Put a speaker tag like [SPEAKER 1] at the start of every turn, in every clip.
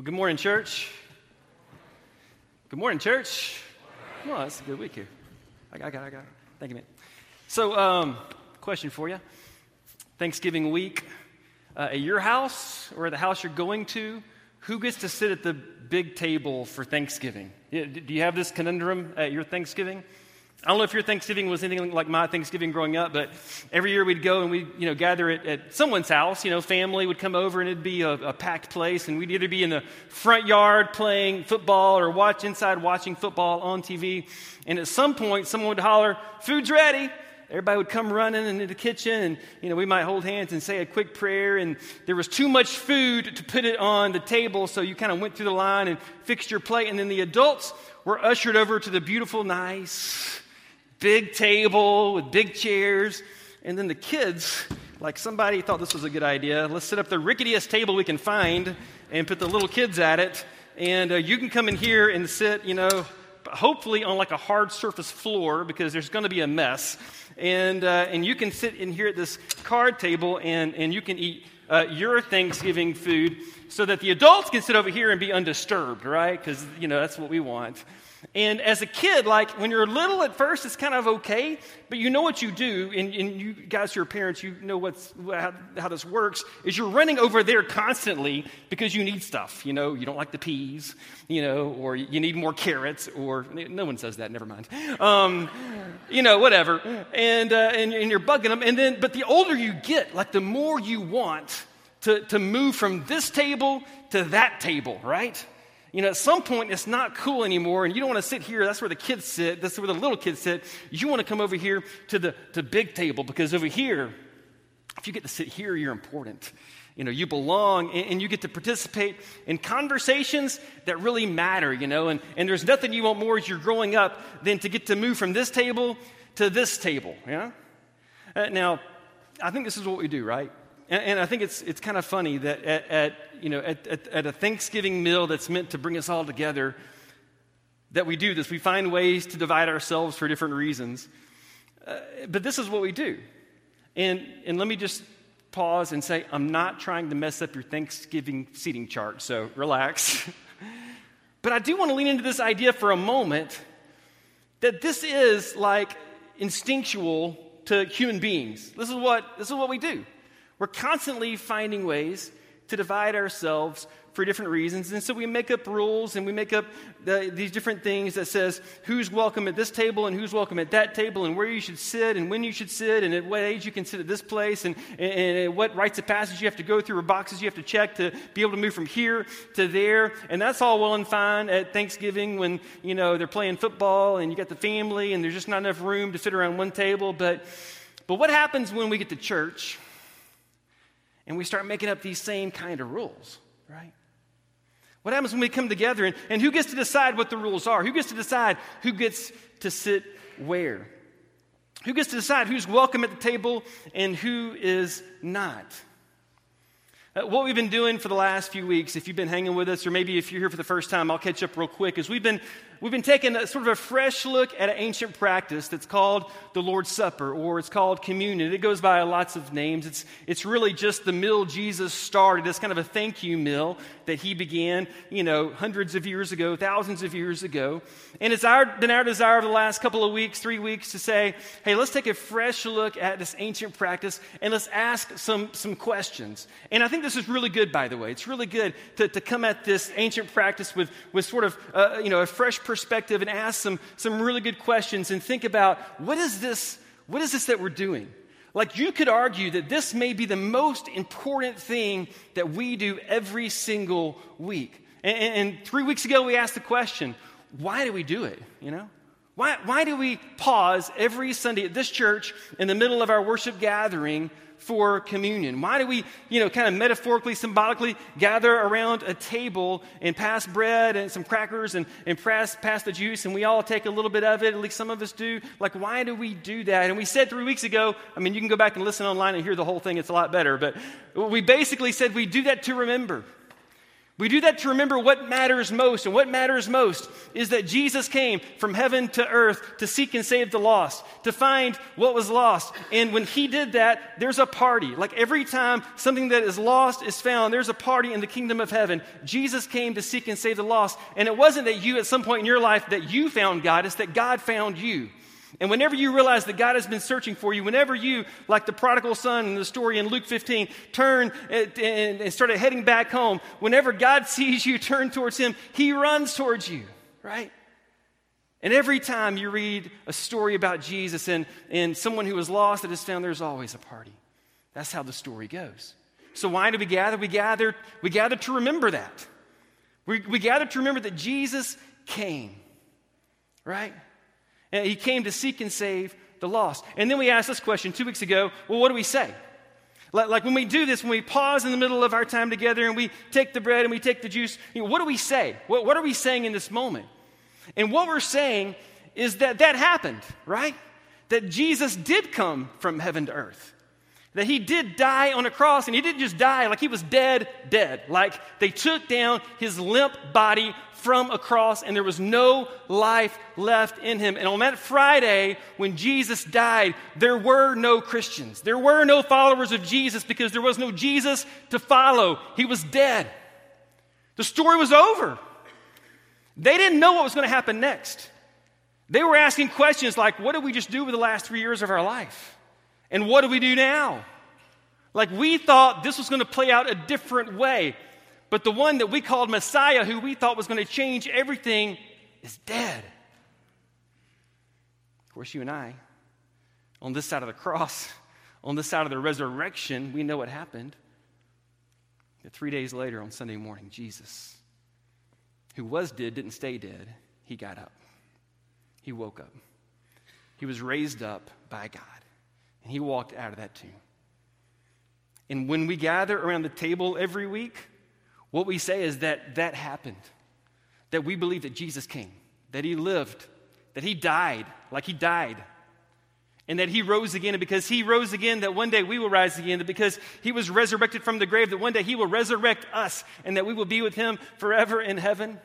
[SPEAKER 1] Well, good morning, church. Good morning, church. On, it's a good week here. I got, I got, I got. Thank you, man. So, um, question for you Thanksgiving week, uh, at your house or at the house you're going to, who gets to sit at the big table for Thanksgiving? Do you have this conundrum at your Thanksgiving? I don't know if your Thanksgiving was anything like my Thanksgiving growing up, but every year we'd go and we'd you know, gather at, at someone's house. You know, family would come over and it'd be a, a, packed place, and we'd either be in the front yard playing football or watch inside watching football on TV. And at some point, someone would holler, "Food's ready!" Everybody would come running into the kitchen, and you know we might hold hands and say a quick prayer. And there was too much food to put it on the table, so you kind of went through the line and fixed your plate. And then the adults were ushered over to the beautiful, nice big table with big chairs. And then the kids, like somebody thought this was a good idea. Let's set up the ricketiest table we can find and put the little kids at it. And uh, you can come in here and sit, you know, hopefully on like a hard surface floor because there's going to be a mess. And, uh, and you can sit in here at this card table and, and you can eat uh, your Thanksgiving food so that the adults can sit over here and be undisturbed, right? Because, you know, that's what we want. And as a kid, like when you're little at first, it's kind of okay, but you know what you do, and, and you guys are parents, you know what's, how, how, this works, is you're running over there constantly because you need stuff. You know, you don't like the peas, you know, or you need more carrots, or no one says that, never mind. Um, you know, whatever. And, uh, and, and you're bugging them. And then, but the older you get, like the more you want to, to move from this table to that table, right? You know, at some point, it's not cool anymore, and you don't want to sit here. That's where the kids sit. That's where the little kids sit. You want to come over here to the to big table because over here, if you get to sit here, you're important. You know, you belong, and, and you get to participate in conversations that really matter. You know, and and there's nothing you want more as you're growing up than to get to move from this table to this table. Yeah. Uh, now, I think this is what we do, right? And, and I think it's, it's kind of funny that at, at you know, at, at, at a Thanksgiving meal that's meant to bring us all together, that we do this. We find ways to divide ourselves for different reasons. Uh, but this is what we do. And, and let me just pause and say, I'm not trying to mess up your Thanksgiving seating chart, so relax. but I do want to lean into this idea for a moment that this is like instinctual to human beings. This is what, this is what we do. We're constantly finding ways to divide ourselves for different reasons. And so we make up rules and we make up the, these different things that says who's welcome at this table and who's welcome at that table and where you should sit and when you should sit and at what age you can sit at this place and, and, and what rites of passage you have to go through or boxes you have to check to be able to move from here to there. And that's all well and fine at Thanksgiving when, you know, they're playing football and you got the family and there's just not enough room to fit around one table. But, but what happens when we get to church – and we start making up these same kind of rules, right? What happens when we come together and, and who gets to decide what the rules are? Who gets to decide who gets to sit where? Who gets to decide who's welcome at the table and who is not? Uh, what we've been doing for the last few weeks, if you've been hanging with us, or maybe if you're here for the first time, I'll catch up real quick, is we've been We've been taking a, sort of a fresh look at an ancient practice that's called the Lord's Supper, or it's called communion. It goes by lots of names. It's, it's really just the meal Jesus started. It's kind of a thank you meal that he began, you know, hundreds of years ago, thousands of years ago. And it's our, been our desire over the last couple of weeks, three weeks, to say, hey, let's take a fresh look at this ancient practice and let's ask some, some questions. And I think this is really good, by the way. It's really good to, to come at this ancient practice with, with sort of, uh, you know, a fresh perspective and ask some, some really good questions and think about what is this, what is this that we're doing? Like you could argue that this may be the most important thing that we do every single week. And, and, three weeks ago, we asked the question, why do we do it? You know? Why, why do we pause every Sunday at this church in the middle of our worship gathering for communion? Why do we, you know, kind of metaphorically, symbolically gather around a table and pass bread and some crackers and, and pass, pass the juice and we all take a little bit of it, at least some of us do? Like, why do we do that? And we said three weeks ago, I mean, you can go back and listen online and hear the whole thing, it's a lot better, but we basically said we do that to remember. We do that to remember what matters most. And what matters most is that Jesus came from heaven to earth to seek and save the lost, to find what was lost. And when he did that, there's a party. Like every time something that is lost is found, there's a party in the kingdom of heaven. Jesus came to seek and save the lost. And it wasn't that you, at some point in your life, that you found God, it's that God found you. And whenever you realize that God has been searching for you, whenever you, like the prodigal son in the story in Luke 15, turn uh, and started heading back home, whenever God sees you turn towards Him, He runs towards you, right? And every time you read a story about Jesus and, and someone who was lost that is found, there's always a party. That's how the story goes. So why do we gather? We gather, we gather to remember that. We, we gather to remember that Jesus came, right? And he came to seek and save the lost. And then we asked this question two weeks ago well, what do we say? Like, when we do this, when we pause in the middle of our time together and we take the bread and we take the juice, you know, what do we say? What, what are we saying in this moment? And what we're saying is that that happened, right? That Jesus did come from heaven to earth. That he did die on a cross, and he didn't just die like he was dead, dead. Like they took down his limp body from a cross, and there was no life left in him. And on that Friday, when Jesus died, there were no Christians. There were no followers of Jesus because there was no Jesus to follow. He was dead. The story was over. They didn't know what was going to happen next. They were asking questions like, What did we just do with the last three years of our life? And what do we do now? Like we thought this was going to play out a different way. But the one that we called Messiah, who we thought was going to change everything, is dead. Of course, you and I, on this side of the cross, on this side of the resurrection, we know what happened. That three days later, on Sunday morning, Jesus, who was dead, didn't stay dead. He got up. He woke up. He was raised up by God. And he walked out of that tomb. And when we gather around the table every week, what we say is that that happened. That we believe that Jesus came, that he lived, that he died like he died, and that he rose again. And because he rose again, that one day we will rise again. That because he was resurrected from the grave, that one day he will resurrect us, and that we will be with him forever in heaven.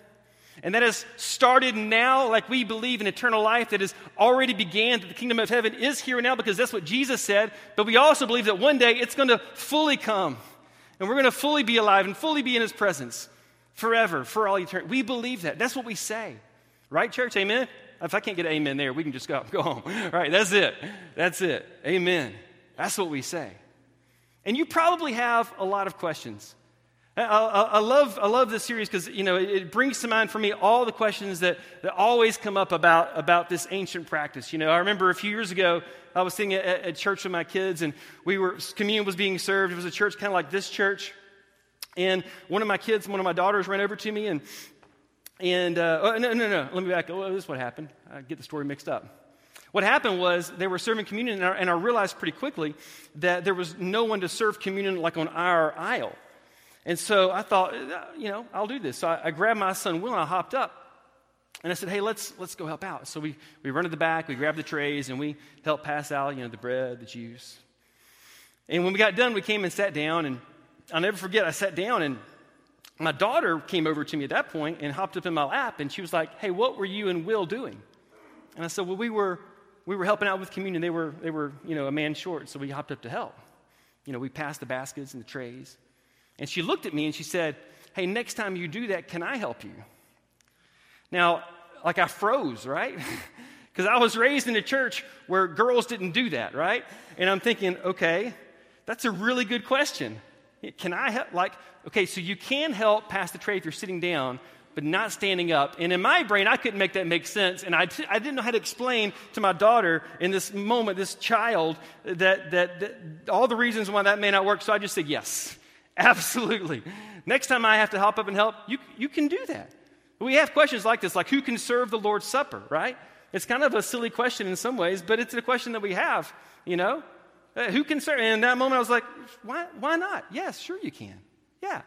[SPEAKER 1] And that has started now, like we believe in eternal life that has already began, that the kingdom of heaven is here and now because that's what Jesus said. But we also believe that one day it's going to fully come. And we're going to fully be alive and fully be in his presence forever, for all eternity. We believe that. That's what we say. Right, church? Amen? If I can't get amen there, we can just go, go home. All right, that's it. That's it. Amen. That's what we say. And you probably have a lot of questions. I, I, I, love, I love this series because you know, it, it, brings to mind for me all the questions that, that always come up about, about this ancient practice. You know, I remember a few years ago, I was sitting at, at church with my kids, and we were, communion was being served. It was a church kind of like this church. And one of my kids, one of my daughters, ran over to me, and, and uh, oh, no, no, no, let me back. This is what happened. I get the story mixed up. What happened was they were serving communion, and I, and I realized pretty quickly that there was no one to serve communion like on our aisle. And so I thought, uh, you know, I'll do this. So I, I grabbed my son Will and I hopped up. And I said, hey, let's, let's go help out. So we, we run to the back, we grab the trays, and we help pass out, you know, the bread, the juice. And when we got done, we came and sat down. And I'll never forget, I sat down, and my daughter came over to me at that point and hopped up in my lap, and she was like, hey, what were you and Will doing? And I said, well, we were, we were helping out with communion. They were, they were, you know, a man short, so we hopped up to help. You know, we passed the baskets and the trays. And she looked at me and she said, Hey, next time you do that, can I help you? Now, like I froze, right? Because I was raised in a church where girls didn't do that, right? And I'm thinking, okay, that's a really good question. Can I help? Like, okay, so you can help pass the tray if you're sitting down, but not standing up. And in my brain, I couldn't make that make sense. And I t- I didn't know how to explain to my daughter in this moment, this child, that, that, that all the reasons why that may not work. So I just said yes. Absolutely. Next time I have to hop up and help, you, you can do that. We have questions like this, like who can serve the Lord's Supper, right? It's kind of a silly question in some ways, but it's a question that we have, you know? Uh, who can serve? And in that moment, I was like, why, why not? Yes, sure you can. Yeah.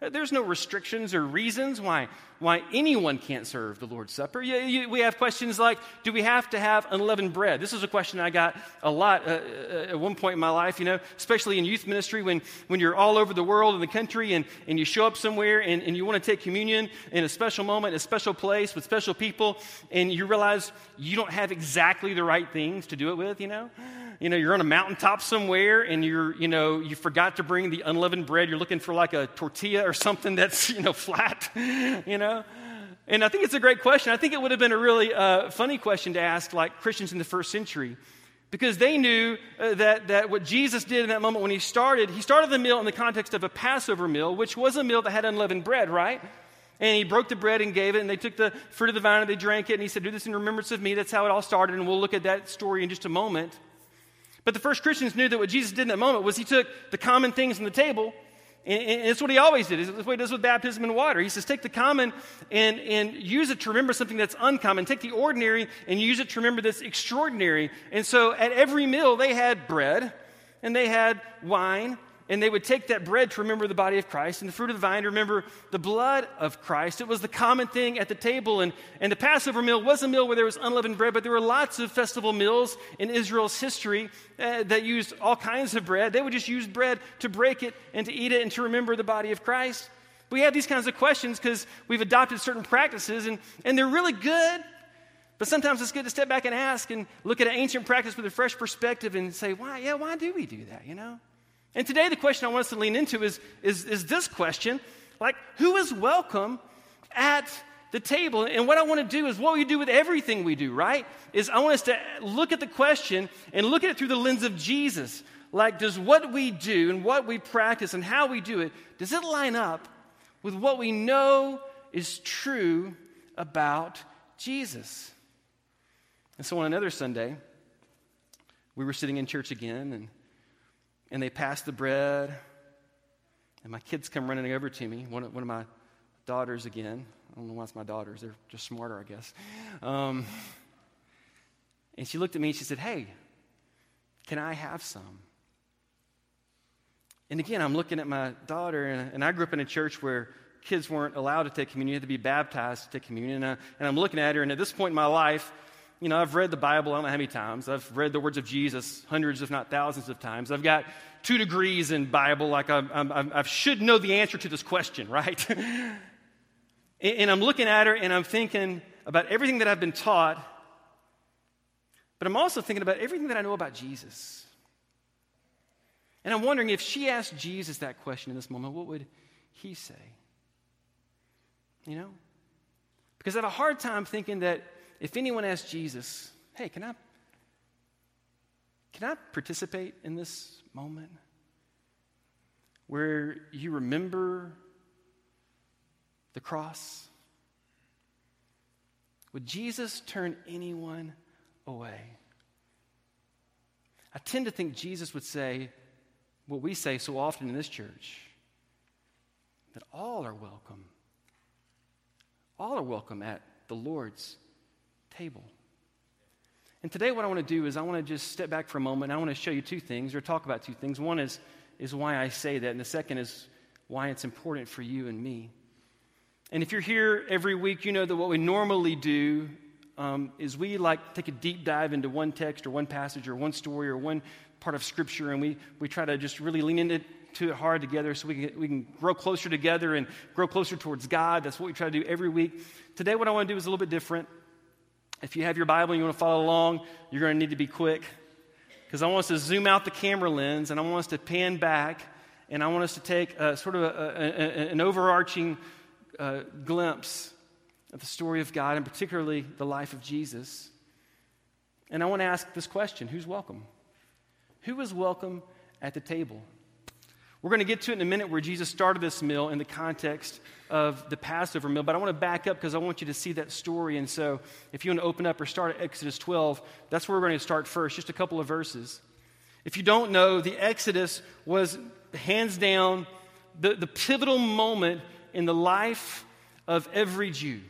[SPEAKER 1] There's no restrictions or reasons why, why anyone can't serve the Lord's Supper. You, you, we have questions like Do we have to have unleavened bread? This is a question I got a lot uh, uh, at one point in my life, you know, especially in youth ministry when, when you're all over the world and the country and, and you show up somewhere and, and you want to take communion in a special moment, a special place with special people, and you realize you don't have exactly the right things to do it with, you know? You know, you're on a mountaintop somewhere and you're, you know, you forgot to bring the unleavened bread. You're looking for like a tortilla or something that's, you know, flat, you know? And I think it's a great question. I think it would have been a really uh, funny question to ask, like Christians in the first century, because they knew uh, that, that what Jesus did in that moment when he started, he started the meal in the context of a Passover meal, which was a meal that had unleavened bread, right? And he broke the bread and gave it, and they took the fruit of the vine and they drank it, and he said, Do this in remembrance of me. That's how it all started, and we'll look at that story in just a moment. But the first Christians knew that what Jesus did in that moment was he took the common things on the table, and, and it's what he always did. It's what he does with baptism and water. He says, take the common and, and use it to remember something that's uncommon. Take the ordinary and use it to remember that's extraordinary. And so at every meal, they had bread, and they had wine, and they would take that bread to remember the body of Christ and the fruit of the vine to remember the blood of Christ. It was the common thing at the table. And, and the Passover meal was a meal where there was unleavened bread, but there were lots of festival meals in Israel's history uh, that used all kinds of bread. They would just use bread to break it and to eat it and to remember the body of Christ. We have these kinds of questions because we've adopted certain practices and, and they're really good. But sometimes it's good to step back and ask and look at an ancient practice with a fresh perspective and say, why, yeah, why do we do that, you know? And today, the question I want us to lean into is, is, is this question like, who is welcome at the table? And what I want to do is what we do with everything we do, right? Is I want us to look at the question and look at it through the lens of Jesus. Like, does what we do and what we practice and how we do it, does it line up with what we know is true about Jesus? And so on another Sunday, we were sitting in church again and and they pass the bread. And my kids come running over to me, one of, one of my daughters again. I don't know why it's my daughters, they're just smarter, I guess. Um, and she looked at me and she said, Hey, can I have some? And again, I'm looking at my daughter, and, and I grew up in a church where kids weren't allowed to take communion. You had to be baptized to take communion. And, I, and I'm looking at her, and at this point in my life, you know, I've read the Bible I don't know how many times. I've read the words of Jesus hundreds, if not thousands of times. I've got two degrees in Bible, like I'm, I'm, i should know the answer to this question, right? and I'm looking at her and I'm thinking about everything that I've been taught, but I'm also thinking about everything that I know about Jesus. And I'm wondering if she asked Jesus that question in this moment, what would he say? You know? Because I have a hard time thinking that if anyone asks Jesus, hey, can I, can I participate in this moment where you remember the cross? Would Jesus turn anyone away? I tend to think Jesus would say what we say so often in this church that all are welcome. All are welcome at the Lord's table. And today, what I want to do is I want to just step back for a moment. I want to show you two things, or talk about two things. One is, is why I say that, and the second is why it's important for you and me. And if you're here every week, you know that what we normally do um, is we like take a deep dive into one text or one passage or one story or one part of Scripture, and we, we try to just really lean into it hard together so we can, we can grow closer together and grow closer towards God. That's what we try to do every week. Today, what I want to do is a little bit different. If you have your Bible and you want to follow along, you're going to need to be quick because I want us to zoom out the camera lens and I want us to pan back and I want us to take a, sort of a, a, an overarching uh, glimpse of the story of God and particularly the life of Jesus. And I want to ask this question Who's welcome? Who is welcome at the table? We're going to get to it in a minute where Jesus started this meal in the context of the Passover meal, but I want to back up because I want you to see that story. And so, if you want to open up or start at Exodus 12, that's where we're going to start first, just a couple of verses. If you don't know, the Exodus was hands down the, the pivotal moment in the life of every Jew.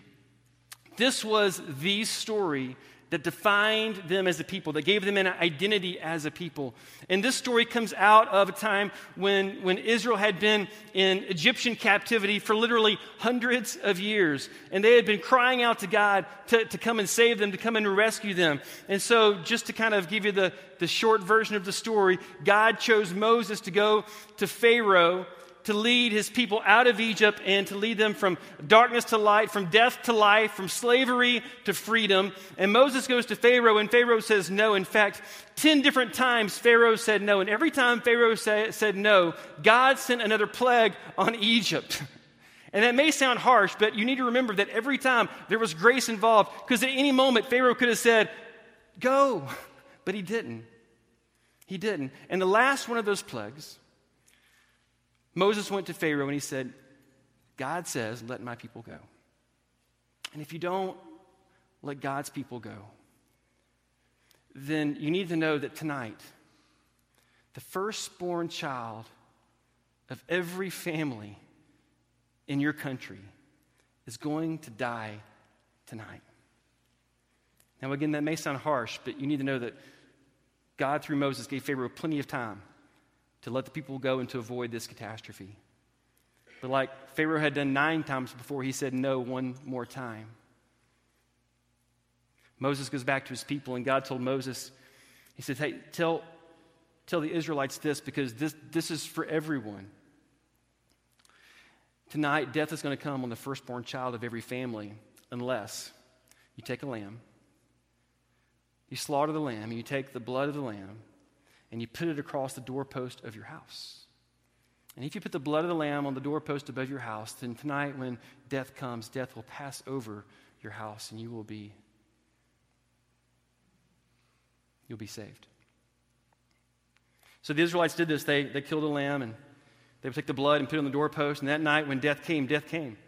[SPEAKER 1] This was the story that defined them as a people, that gave them an identity as a people. And this story comes out of a time when, when Israel had been in Egyptian captivity for literally hundreds of years. And they had been crying out to God to, to come and save them, to come and rescue them. And so, just to kind of give you the, the short version of the story, God chose Moses to go to Pharaoh to lead his people out of Egypt and to lead them from darkness to light, from death to life, from slavery to freedom. And Moses goes to Pharaoh, and Pharaoh says no. In fact, 10 different times Pharaoh said no. And every time Pharaoh say, said no, God sent another plague on Egypt. And that may sound harsh, but you need to remember that every time there was grace involved, because at any moment Pharaoh could have said, Go, but he didn't. He didn't. And the last one of those plagues Moses went to Pharaoh and he said, God says, let my people go. And if you don't let God's people go, then you need to know that tonight, the firstborn child of every family in your country is going to die tonight. Now, again, that may sound harsh, but you need to know that God, through Moses, gave Pharaoh plenty of time to let the people go and to avoid this catastrophe. But like Pharaoh had done nine times before, he said no one more time. Moses goes back to his people, and God told Moses, He said, Hey, tell, tell the Israelites this because this, this is for everyone. Tonight, death is going to come on the firstborn child of every family unless you take a lamb, you slaughter the lamb, and you take the blood of the lamb, and you put it across the doorpost of your house. And if you put the blood of the lamb on the doorpost above your house, then tonight when death comes, death will pass over your house and you will be you'll be saved. So the Israelites did this. They, they killed a lamb and they would take the blood and put it on the doorpost. And that night when death came, death came.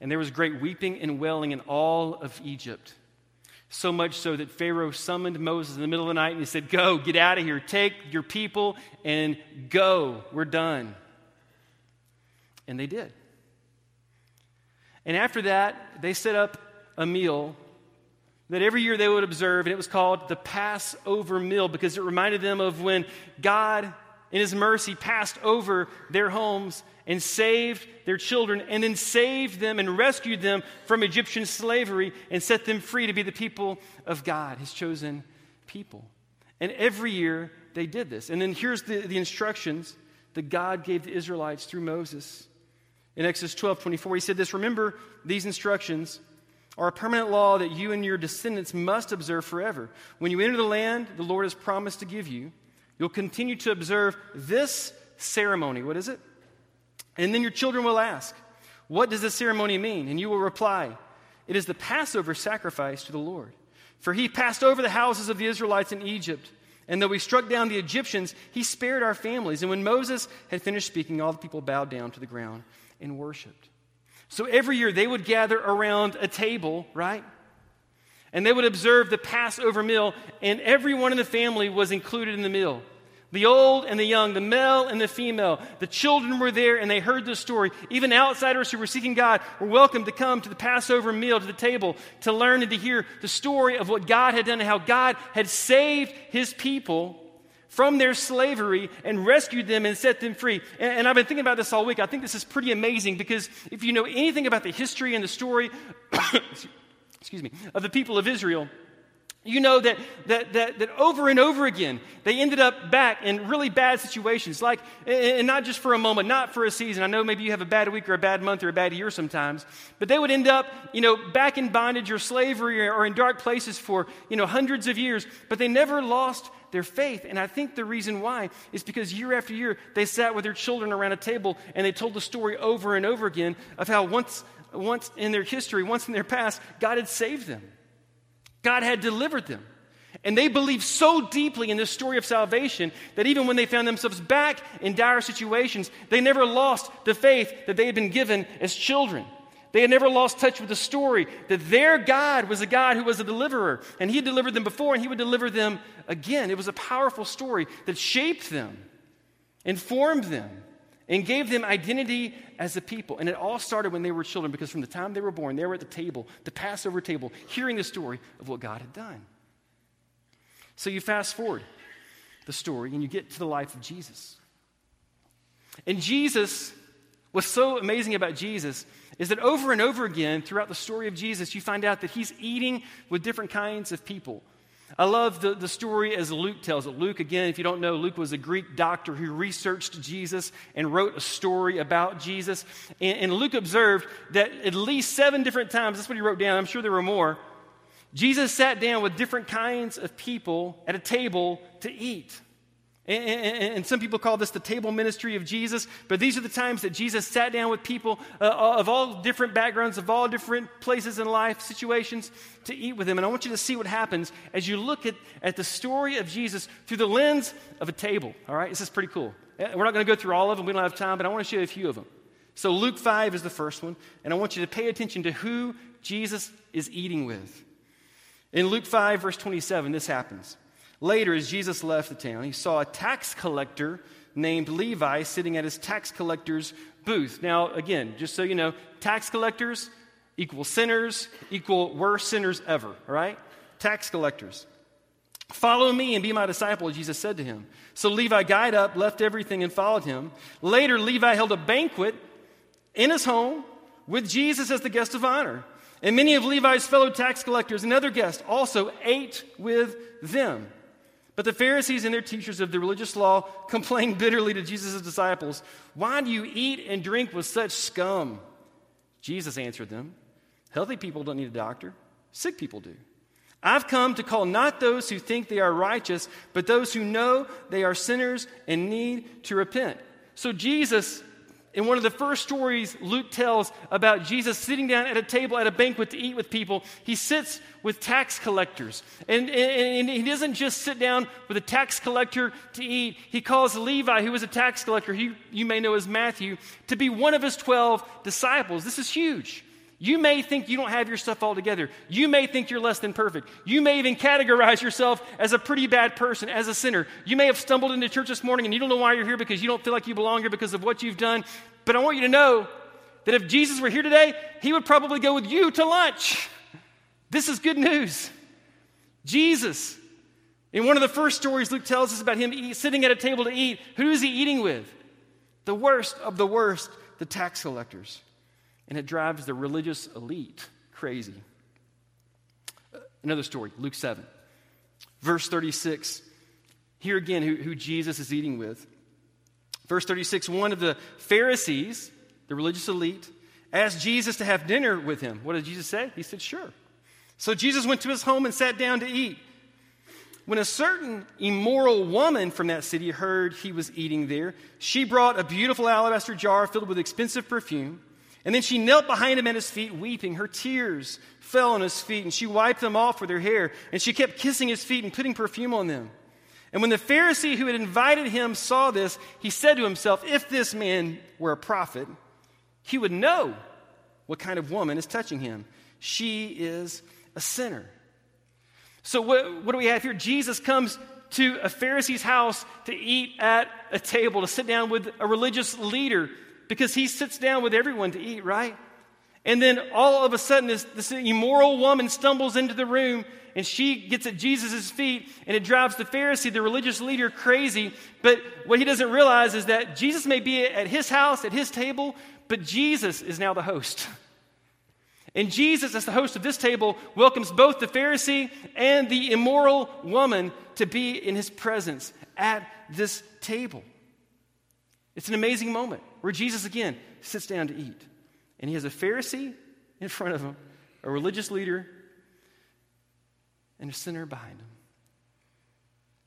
[SPEAKER 1] And there was great weeping and wailing in all of Egypt. So much so that Pharaoh summoned Moses in the middle of the night and he said, Go, get out of here, take your people and go. We're done. And they did. And after that, they set up a meal that every year they would observe, and it was called the Passover meal because it reminded them of when God, in His mercy, passed over their homes and saved their children and then saved them and rescued them from Egyptian slavery and set them free to be the people of God, his chosen people. And every year they did this. And then here's the, the instructions that God gave the Israelites through Moses. In Exodus 12 24, he said this Remember, these instructions are a permanent law that you and your descendants must observe forever. When you enter the land the Lord has promised to give you, you'll continue to observe this ceremony. What is it? And then your children will ask, What does this ceremony mean? And you will reply, It is the Passover sacrifice to the Lord. For he passed over the houses of the Israelites in Egypt. And though he struck down the Egyptians, he spared our families. And when Moses had finished speaking, all the people bowed down to the ground and worshiped. So every year they would gather around a table, right? And they would observe the Passover meal, and everyone in the family was included in the meal the old and the young, the male and the female. The children were there and they heard the story. Even outsiders who were seeking God were welcome to come to the Passover meal, to the table, to learn and to hear the story of what God had done and how God had saved his people from their slavery and rescued them and set them free. And, and I've been thinking about this all week. I think this is pretty amazing because if you know anything about the history and the story, excuse me, of the people of Israel, you know that, that, that, that over and over again, they ended up back in really bad situations, like, and not just for a moment, not for a season. I know maybe you have a bad week or a bad month or a bad year sometimes, but they would end up, you know, back in bondage or slavery or in dark places for, you know, hundreds of years, but they never lost their faith. And I think the reason why is because year after year, they sat with their children around a table and they told the story over and over again of how once, once in their history, once in their past, God had saved them. God had delivered them. And they believed so deeply in this story of salvation that even when they found themselves back in dire situations, they never lost the faith that they had been given as children. They had never lost touch with the story that their God was a God who was a deliverer, and He delivered them before, and He would deliver them again. It was a powerful story that shaped them, informed them, and gave them identity as a people. And it all started when they were children because from the time they were born, they were at the table, the Passover table, hearing the story of what God had done. So you fast forward the story and you get to the life of Jesus. And Jesus, what's so amazing about Jesus is that over and over again throughout the story of Jesus, you find out that he's eating with different kinds of people. I love the, the story as Luke tells it. Luke, again, if you don't know, Luke was a Greek doctor who researched Jesus and wrote a story about Jesus. And, and Luke observed that at least seven different times, that's what he wrote down, I'm sure there were more, Jesus sat down with different kinds of people at a table to eat. And, and, and, some people call this the table ministry of Jesus, but these are the times that Jesus sat down with people uh, of all different backgrounds, of all different places in life, situations, to eat with him. And I want you to see what happens as you look at, at the story of Jesus through the lens of a table. All right, this is pretty cool. Uh, we're not going to go through all of them, we don't have time, but I want to show you a few of them. So, Luke 5 is the first one, and I want you to pay attention to who Jesus is eating with. In Luke 5, verse 27, this happens. Later, as Jesus left the town, he saw a tax collector named Levi sitting at his tax collector's booth. Now, again, just so you know, tax collectors equal sinners, equal worst sinners ever, all right? Tax collectors. Follow me and be my disciple, Jesus said to him. So Levi got up, left everything, and followed him. Later, Levi held a banquet in his home with Jesus as the guest of honor. And many of Levi's fellow tax collectors and other guests also ate with them. But the Pharisees and their teachers of the religious law complained bitterly to Jesus' disciples, Why do you eat and drink with such scum? Jesus answered them, Healthy people don't need a doctor, sick people do. I've come to call not those who think they are righteous, but those who know they are sinners and need to repent. So Jesus in one of the first stories Luke tells about Jesus sitting down at a table at a banquet to eat with people, he sits with tax collectors. And, and, and, he doesn't just sit down with a tax collector to eat. He calls Levi, who was a tax collector, he, you may know as Matthew, to be one of his 12 disciples. This is huge. You may think you don't have your stuff all together. You may think you're less than perfect. You may even categorize yourself as a pretty bad person, as a sinner. You may have stumbled into church this morning and you don't know why you're here because you don't feel like you belong here because of what you've done. But I want you to know that if Jesus were here today, he would probably go with you to lunch. This is good news. Jesus, in one of the first stories Luke tells us about him eat, sitting at a table to eat, who is he eating with? The worst of the worst, the tax collectors and it drives the religious elite crazy. Another story, Luke 7, verse 36. Here again, who, who Jesus is eating with. Verse 36 one of the Pharisees, the religious elite, asked Jesus to have dinner with him. What did Jesus say? He said, Sure. So Jesus went to his home and sat down to eat. When a certain immoral woman from that city heard he was eating there, she brought a beautiful alabaster jar filled with expensive perfume. And then she knelt behind him at his feet, weeping. Her tears fell on his feet, and she wiped them off with her hair. And she kept kissing his feet and putting perfume on them. And when the Pharisee who had invited him saw this, he said to himself, If this man were a prophet, he would know what kind of woman is touching him. She is a sinner. So, what, what do we have here? Jesus comes to a Pharisee's house to eat at a table, to sit down with a religious leader because he sits down with everyone to eat, right? And then all of a sudden, this, this immoral woman stumbles into the room and she gets at Jesus' feet and it drives the Pharisee, the religious leader, crazy. But what he doesn't realize is that Jesus may be at his house, at his table, but Jesus is now the host. And Jesus, as the host of this table, welcomes both the Pharisee and the immoral woman to be in his presence at this table. It's an amazing moment where Jesus again sits down to eat. And he has a Pharisee in front of him, a religious leader, and a sinner behind him.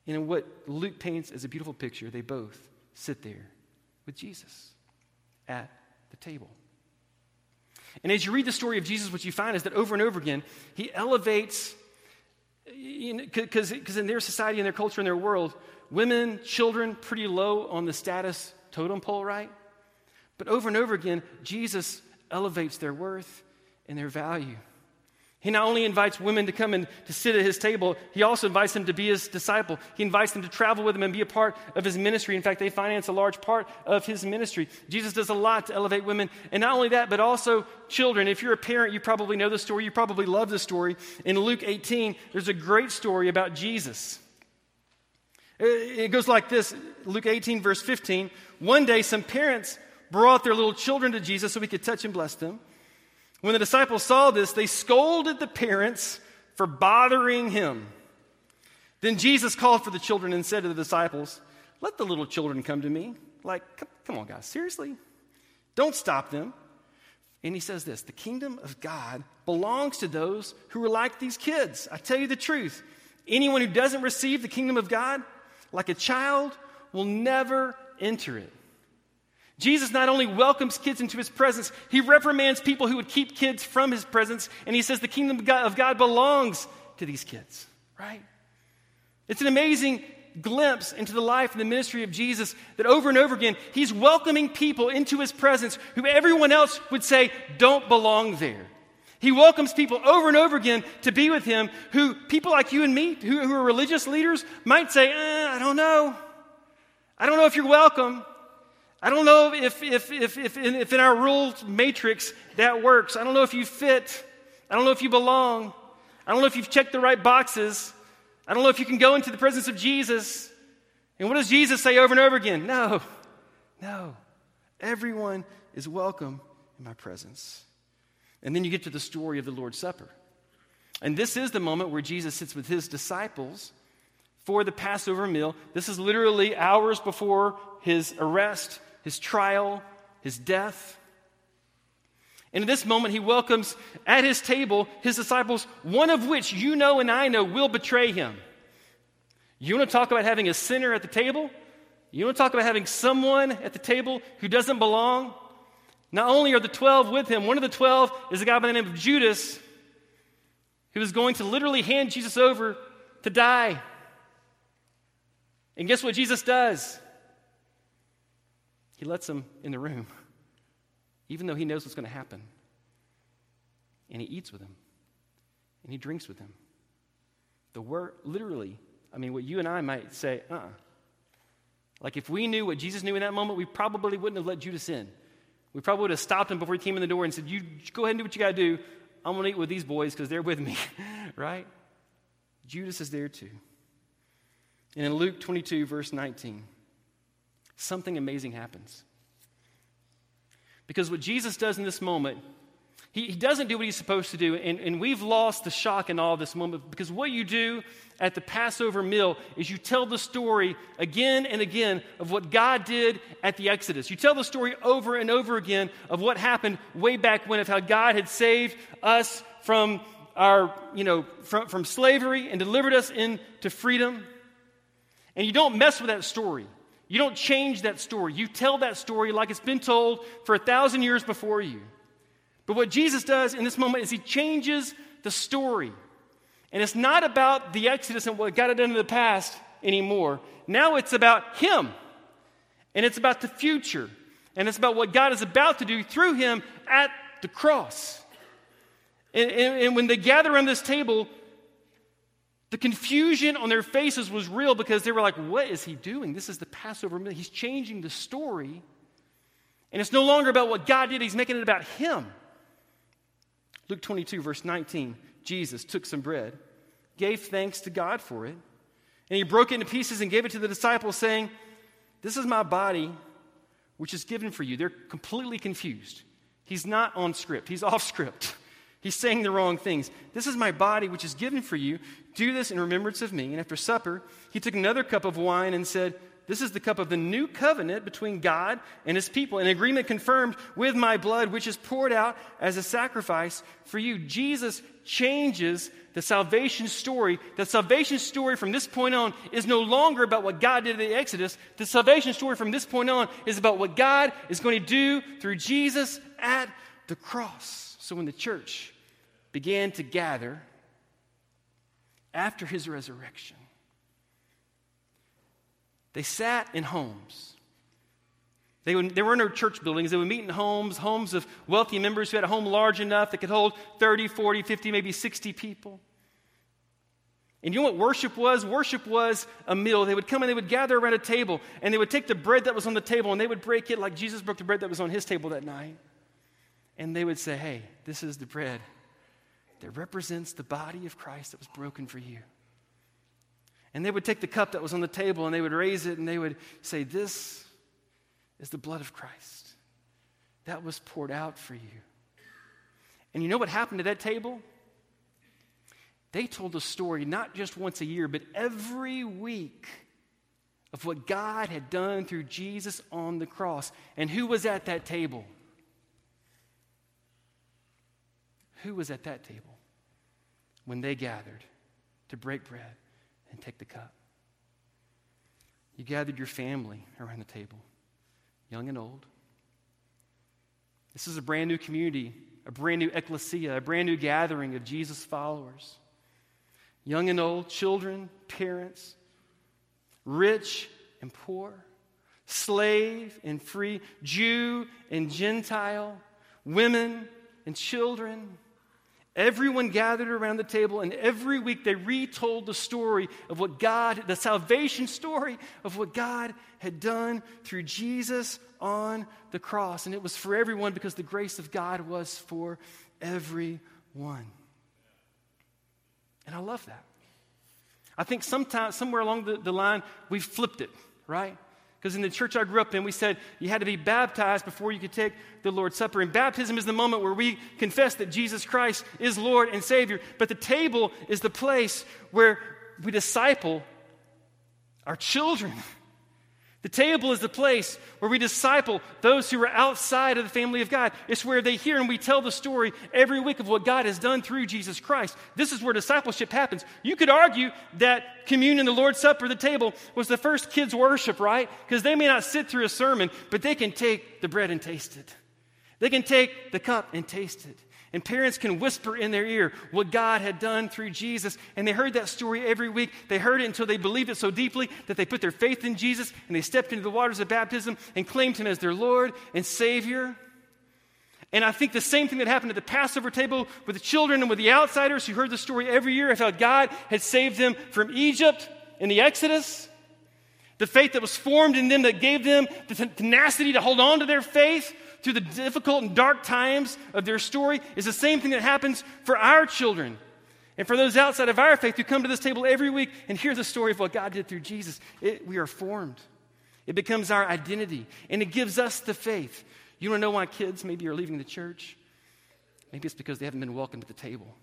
[SPEAKER 1] And in what Luke paints as a beautiful picture, they both sit there with Jesus at the table. And as you read the story of Jesus, what you find is that over and over again, he elevates, because you know, in their society, in their culture, in their world, women, children, pretty low on the status totem pole, right? But over and over again, Jesus elevates their worth and their value. He not only invites women to come and to sit at his table, he also invites them to be his disciple. He invites them to travel with him and be a part of his ministry. In fact, they finance a large part of his ministry. Jesus does a lot to elevate women. And not only that, but also children. If you're a parent, you probably know the story. You probably love the story. In Luke 18, there's a great story about Jesus. It goes like this Luke 18, verse 15. One day, some parents brought their little children to Jesus so he could touch and bless them. When the disciples saw this, they scolded the parents for bothering him. Then Jesus called for the children and said to the disciples, Let the little children come to me. Like, come on, guys, seriously? Don't stop them. And he says this The kingdom of God belongs to those who are like these kids. I tell you the truth. Anyone who doesn't receive the kingdom of God like a child will never enter it. Jesus not only welcomes kids into his presence, he reprimands people who would keep kids from his presence, and he says the kingdom of God, belongs to these kids, right? It's an amazing glimpse into the life and the ministry of Jesus that over and over again, he's welcoming people into his presence who everyone else would say don't belong there. He welcomes people over and over again to be with him who people like you and me, who, who are religious leaders, might say, eh, I don't know. I don't know if you're welcome. I don't know if, if, if, if, in, if in our rule matrix that works. I don't know if you fit. I don't know if you belong. I don't know if you've checked the right boxes. I don't know if you can go into the presence of Jesus. And what does Jesus say over and over again? No, no. Everyone is welcome in my presence. And then you get to the story of the Lord's Supper. And this is the moment where Jesus sits with his disciples for the Passover meal. This is literally hours before his arrest his trial, his death. And in this moment, he welcomes at his table his disciples, one of which you know and I know will betray him. You want to talk about having a sinner at the table? You want to talk about having someone at the table who doesn't belong? Not only are the 12 with him, one of the 12 is a guy by the name of Judas who is going to literally hand Jesus over to die. And guess what Jesus does? He lets him in the room, even though he knows what's going to happen. And he eats with him, and he drinks with him. The word, literally, I mean, what you and I might say, uh uh Like if we knew what Jesus knew in that moment, we probably wouldn't have let Judas in. We probably would have stopped him before he came in the door and said, You go ahead and do what you got to do. I'm going to eat with these boys because they're with me, right? Judas is there too. And in Luke 22, verse 19, something amazing happens. Because what Jesus does in this moment, he, he doesn't do what he's supposed to do. And, and we've lost the shock in all this moment because what you do at the Passover meal is you tell the story again and again of what God did at the Exodus. You tell the story over and over again of what happened way back when, of how God had saved us from our, you know, from, from slavery and delivered us into freedom. And you don't mess with that story. You don't change that story. You tell that story like it's been told for a thousand years before you. But what Jesus does in this moment is he changes the story. And it's not about the Exodus and what God had done in the past anymore. Now it's about him. And it's about the future. And it's about what God is about to do through him at the cross. And, and, and when they gather around this table, the confusion on their faces was real because they were like, What is he doing? This is the Passover meal. He's changing the story. And it's no longer about what God did, he's making it about him. Luke 22, verse 19 Jesus took some bread, gave thanks to God for it, and he broke it into pieces and gave it to the disciples, saying, This is my body, which is given for you. They're completely confused. He's not on script, he's off script. He's saying the wrong things. This is my body, which is given for you. Do this in remembrance of me. And after supper, he took another cup of wine and said, This is the cup of the new covenant between God and his people, an agreement confirmed with my blood, which is poured out as a sacrifice for you. Jesus changes the salvation story. The salvation story from this point on is no longer about what God did in the Exodus. The salvation story from this point on is about what God is going to do through Jesus at the cross. So when the church began to gather, after his resurrection. They sat in homes. They, would, they were in their church buildings. They would meet in homes, homes of wealthy members who had a home large enough that could hold 30, 40, 50, maybe 60 people. And you know what worship was? Worship was a meal. They would come and they would gather around a table and they would take the bread that was on the table and they would break it like Jesus broke the bread that was on his table that night. And they would say, Hey, this is the bread that represents the body of Christ that was broken for you. And they would take the cup that was on the table and they would raise it and they would say, This is the blood of Christ that was poured out for you. And you know what happened to that table? They told a story not just once a year, but every week of what God had done through Jesus on the cross. And who was at that table? Who was at that table when they gathered to break bread and take the cup? You gathered your family around the table, young and old. This is a brand new community, a brand new ecclesia, a brand new gathering of Jesus' followers. Young and old, children, parents, rich and poor, slave and free, Jew and Gentile, women and children. Everyone gathered around the table, and every week they retold the story of what God, the salvation story of what God had done through Jesus on the cross. And it was for everyone because the grace of God was for everyone. And I love that. I think sometimes, somewhere along the, the line, we've flipped it, right? Because in the church I grew up in, we said you had to be baptized before you could take the Lord's Supper. And baptism is the moment where we confess that Jesus Christ is Lord and Savior. But the table is the place where we disciple our children. The table is the place where we disciple those who are outside of the family of God. It's where they hear and we tell the story every week of what God has done through Jesus Christ. This is where discipleship happens. You could argue that communion, the Lord's Supper, the table, was the first kids' worship, right? Because they may not sit through a sermon, but they can take the bread and taste it. They can take the cup and taste it. And parents can whisper in their ear what God had done through Jesus. And they heard that story every week. They heard it until they believed it so deeply that they put their faith in Jesus and they stepped into the waters of baptism and claimed Him as their Lord and Savior. And I think the same thing that happened at the Passover table with the children and with the outsiders who heard the story every year of how God had saved them from Egypt in the Exodus. The faith that was formed in them that gave them the tenacity to hold on to their faith through the difficult and dark times of their story is the same thing that happens for our children. And for those outside of our faith who come to this table every week and hear the story of what God did through Jesus, it, we are formed. It becomes our identity, and it gives us the faith. You want to know why kids maybe are leaving the church? Maybe it's because they haven't been welcomed at the table,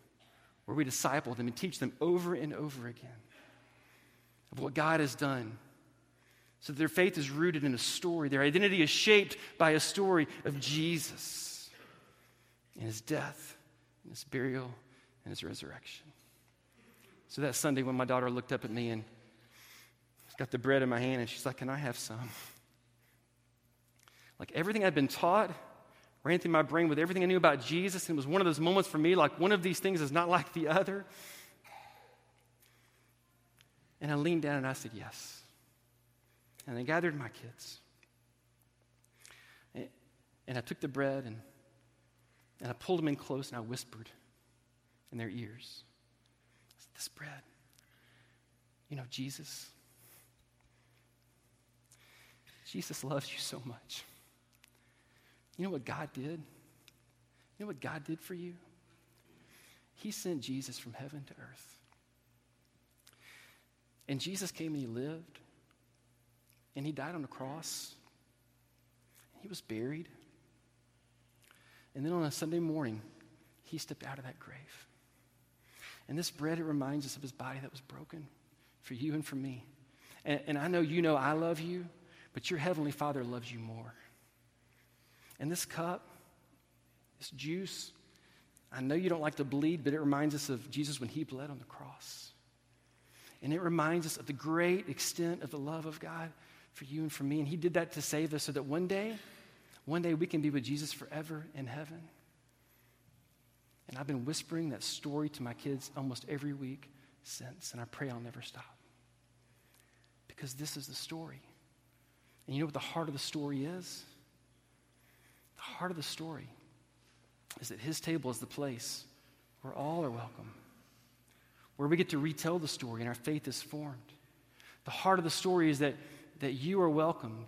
[SPEAKER 1] where we disciple them and teach them over and over again of what God has done so their faith is rooted in a story. Their identity is shaped by a story of Jesus and his death, and his burial, and his resurrection. So that Sunday, when my daughter looked up at me and she's got the bread in my hand, and she's like, Can I have some? Like everything I'd been taught ran through my brain with everything I knew about Jesus, and it was one of those moments for me, like one of these things is not like the other. And I leaned down and I said, Yes. And I gathered my kids. And I took the bread and, and I pulled them in close and I whispered in their ears This bread, you know, Jesus, Jesus loves you so much. You know what God did? You know what God did for you? He sent Jesus from heaven to earth. And Jesus came and he lived and he died on the cross. He was buried. And then on a Sunday morning, he stepped out of that grave. And this bread, it reminds us of his body that was broken for you and for me. And, and I know you know I love you, but your heavenly Father loves you more. And this cup, this juice, I know you don't like to bleed, but it reminds us of Jesus when he bled on the cross. And it reminds us of the great extent of the love of God for you and for me. And He did that to save us so that one day, one day we can be with Jesus forever in heaven. And I've been whispering that story to my kids almost every week since, and I pray I'll never stop. Because this is the story. And you know what the heart of the story is? The heart of the story is that his table is the place where all are welcome, where we get to retell the story and our faith is formed. The heart of the story is that, that you are welcomed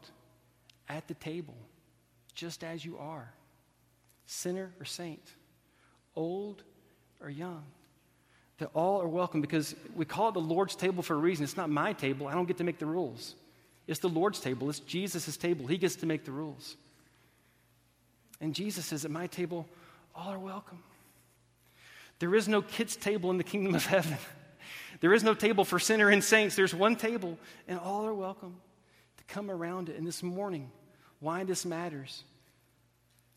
[SPEAKER 1] at the table just as you are sinner or saint, old or young. That all are welcome because we call it the Lord's table for a reason. It's not my table. I don't get to make the rules. It's the Lord's table. It's Jesus' table. He gets to make the rules. And Jesus says, At my table, all are welcome. There is no kids' table in the kingdom of heaven. There is no table for sinner and saints. There's one table, and all are welcome come around it. And this morning, why this matters.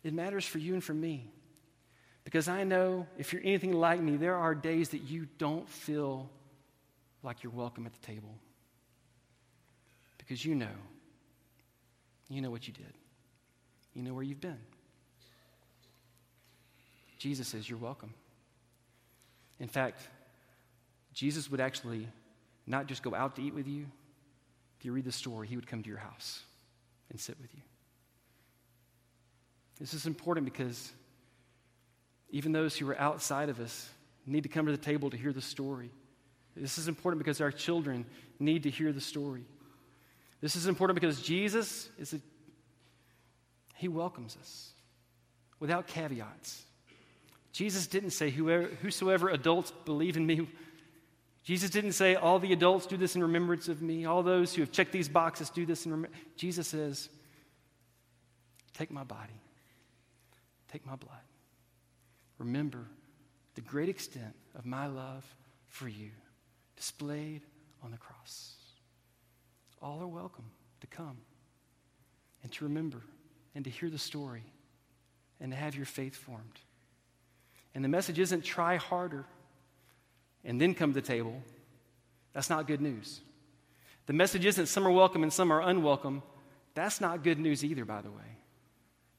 [SPEAKER 1] It matters for you and for me. Because I know if you're anything like me, there are days that you don't feel like you're welcome at the table. Because you know. You know what you did, you know where you've been. Jesus says, You're welcome. In fact, Jesus would actually not just go out to eat with you. If you read the story, he would come to your house and sit with you. This is important because even those who are outside of us need to come to the table to hear the story. This is important because our children need to hear the story. This is important because Jesus is a, he welcomes us without caveats. Jesus didn't say, Whoever, Whosoever adults believe in me. Jesus didn't say, All the adults do this in remembrance of me. All those who have checked these boxes do this in remembrance. Jesus says, Take my body, take my blood. Remember the great extent of my love for you displayed on the cross. All are welcome to come and to remember and to hear the story and to have your faith formed. And the message isn't try harder and then come to the table. That's not good news. The message isn't some are welcome and some are unwelcome. That's not good news either, by the way.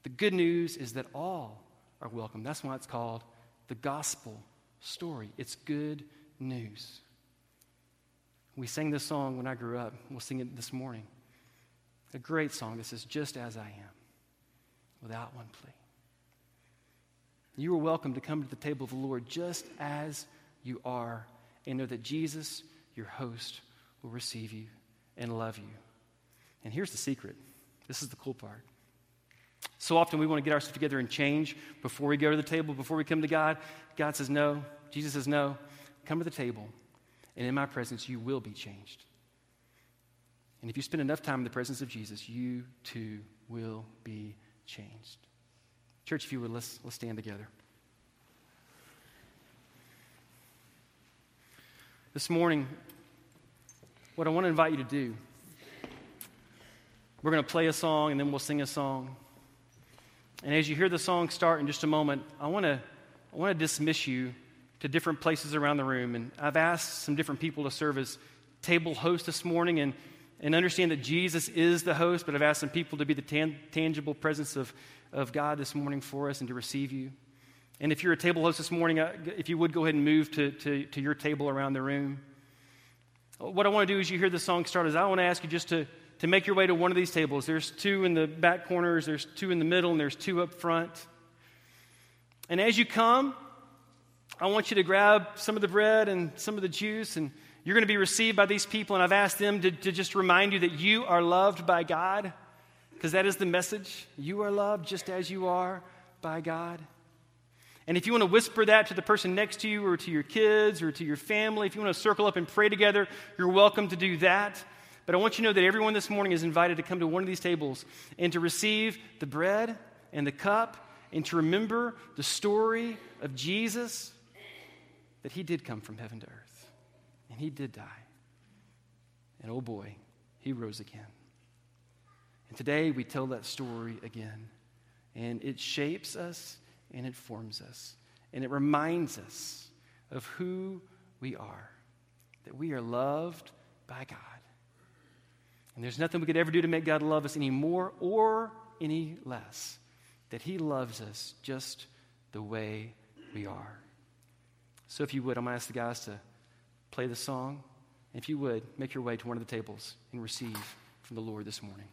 [SPEAKER 1] The good news is that all are welcome. That's why it's called the gospel story. It's good news. We sang this song when I grew up. We'll sing it this morning. A great song that says, Just as I am, without one plea. You are welcome to come to the table of the Lord just as you are, and know that Jesus, your host, will receive you and love you. And here's the secret this is the cool part. So often we want to get ourselves together and change before we go to the table, before we come to God. God says no. Jesus says no. Come to the table, and in my presence, you will be changed. And if you spend enough time in the presence of Jesus, you too will be changed. Church, if you would, let's, let's stand together. This morning, what I want to invite you to do, we're going to play a song and then we'll sing a song. And as you hear the song start in just a moment, I want to, I want to dismiss you to different places around the room. And I've asked some different people to serve as table hosts this morning and, and understand that Jesus is the host, but I've asked some people to be the tan- tangible presence of, of God this morning for us and to receive you. And if you're a table host this morning, uh, if you would go ahead and move to, to, to your table around the room. What I want to do as you hear the song start is I want to ask you just to, to make your way to one of these tables. There's two in the back corners, there's two in the middle, and there's two up front. And as you come, I want you to grab some of the bread and some of the juice, and you're going to be received by these people. And I've asked them to, to just remind you that you are loved by God because that is the message. You are loved just as you are by God. And if you want to whisper that to the person next to you or to your kids or to your family, if you want to circle up and pray together, you're welcome to do that. But I want you to know that everyone this morning is invited to come to one of these tables and to receive the bread and the cup and to remember the story of Jesus that he did come from heaven to earth and he did die. And oh boy, he rose again. And today we tell that story again. And it shapes us and it forms us. And it reminds us of who we are that we are loved by God. And there's nothing we could ever do to make God love us any more or any less. That He loves us just the way we are. So, if you would, I'm going to ask the guys to play the song. If you would, make your way to one of the tables and receive from the Lord this morning.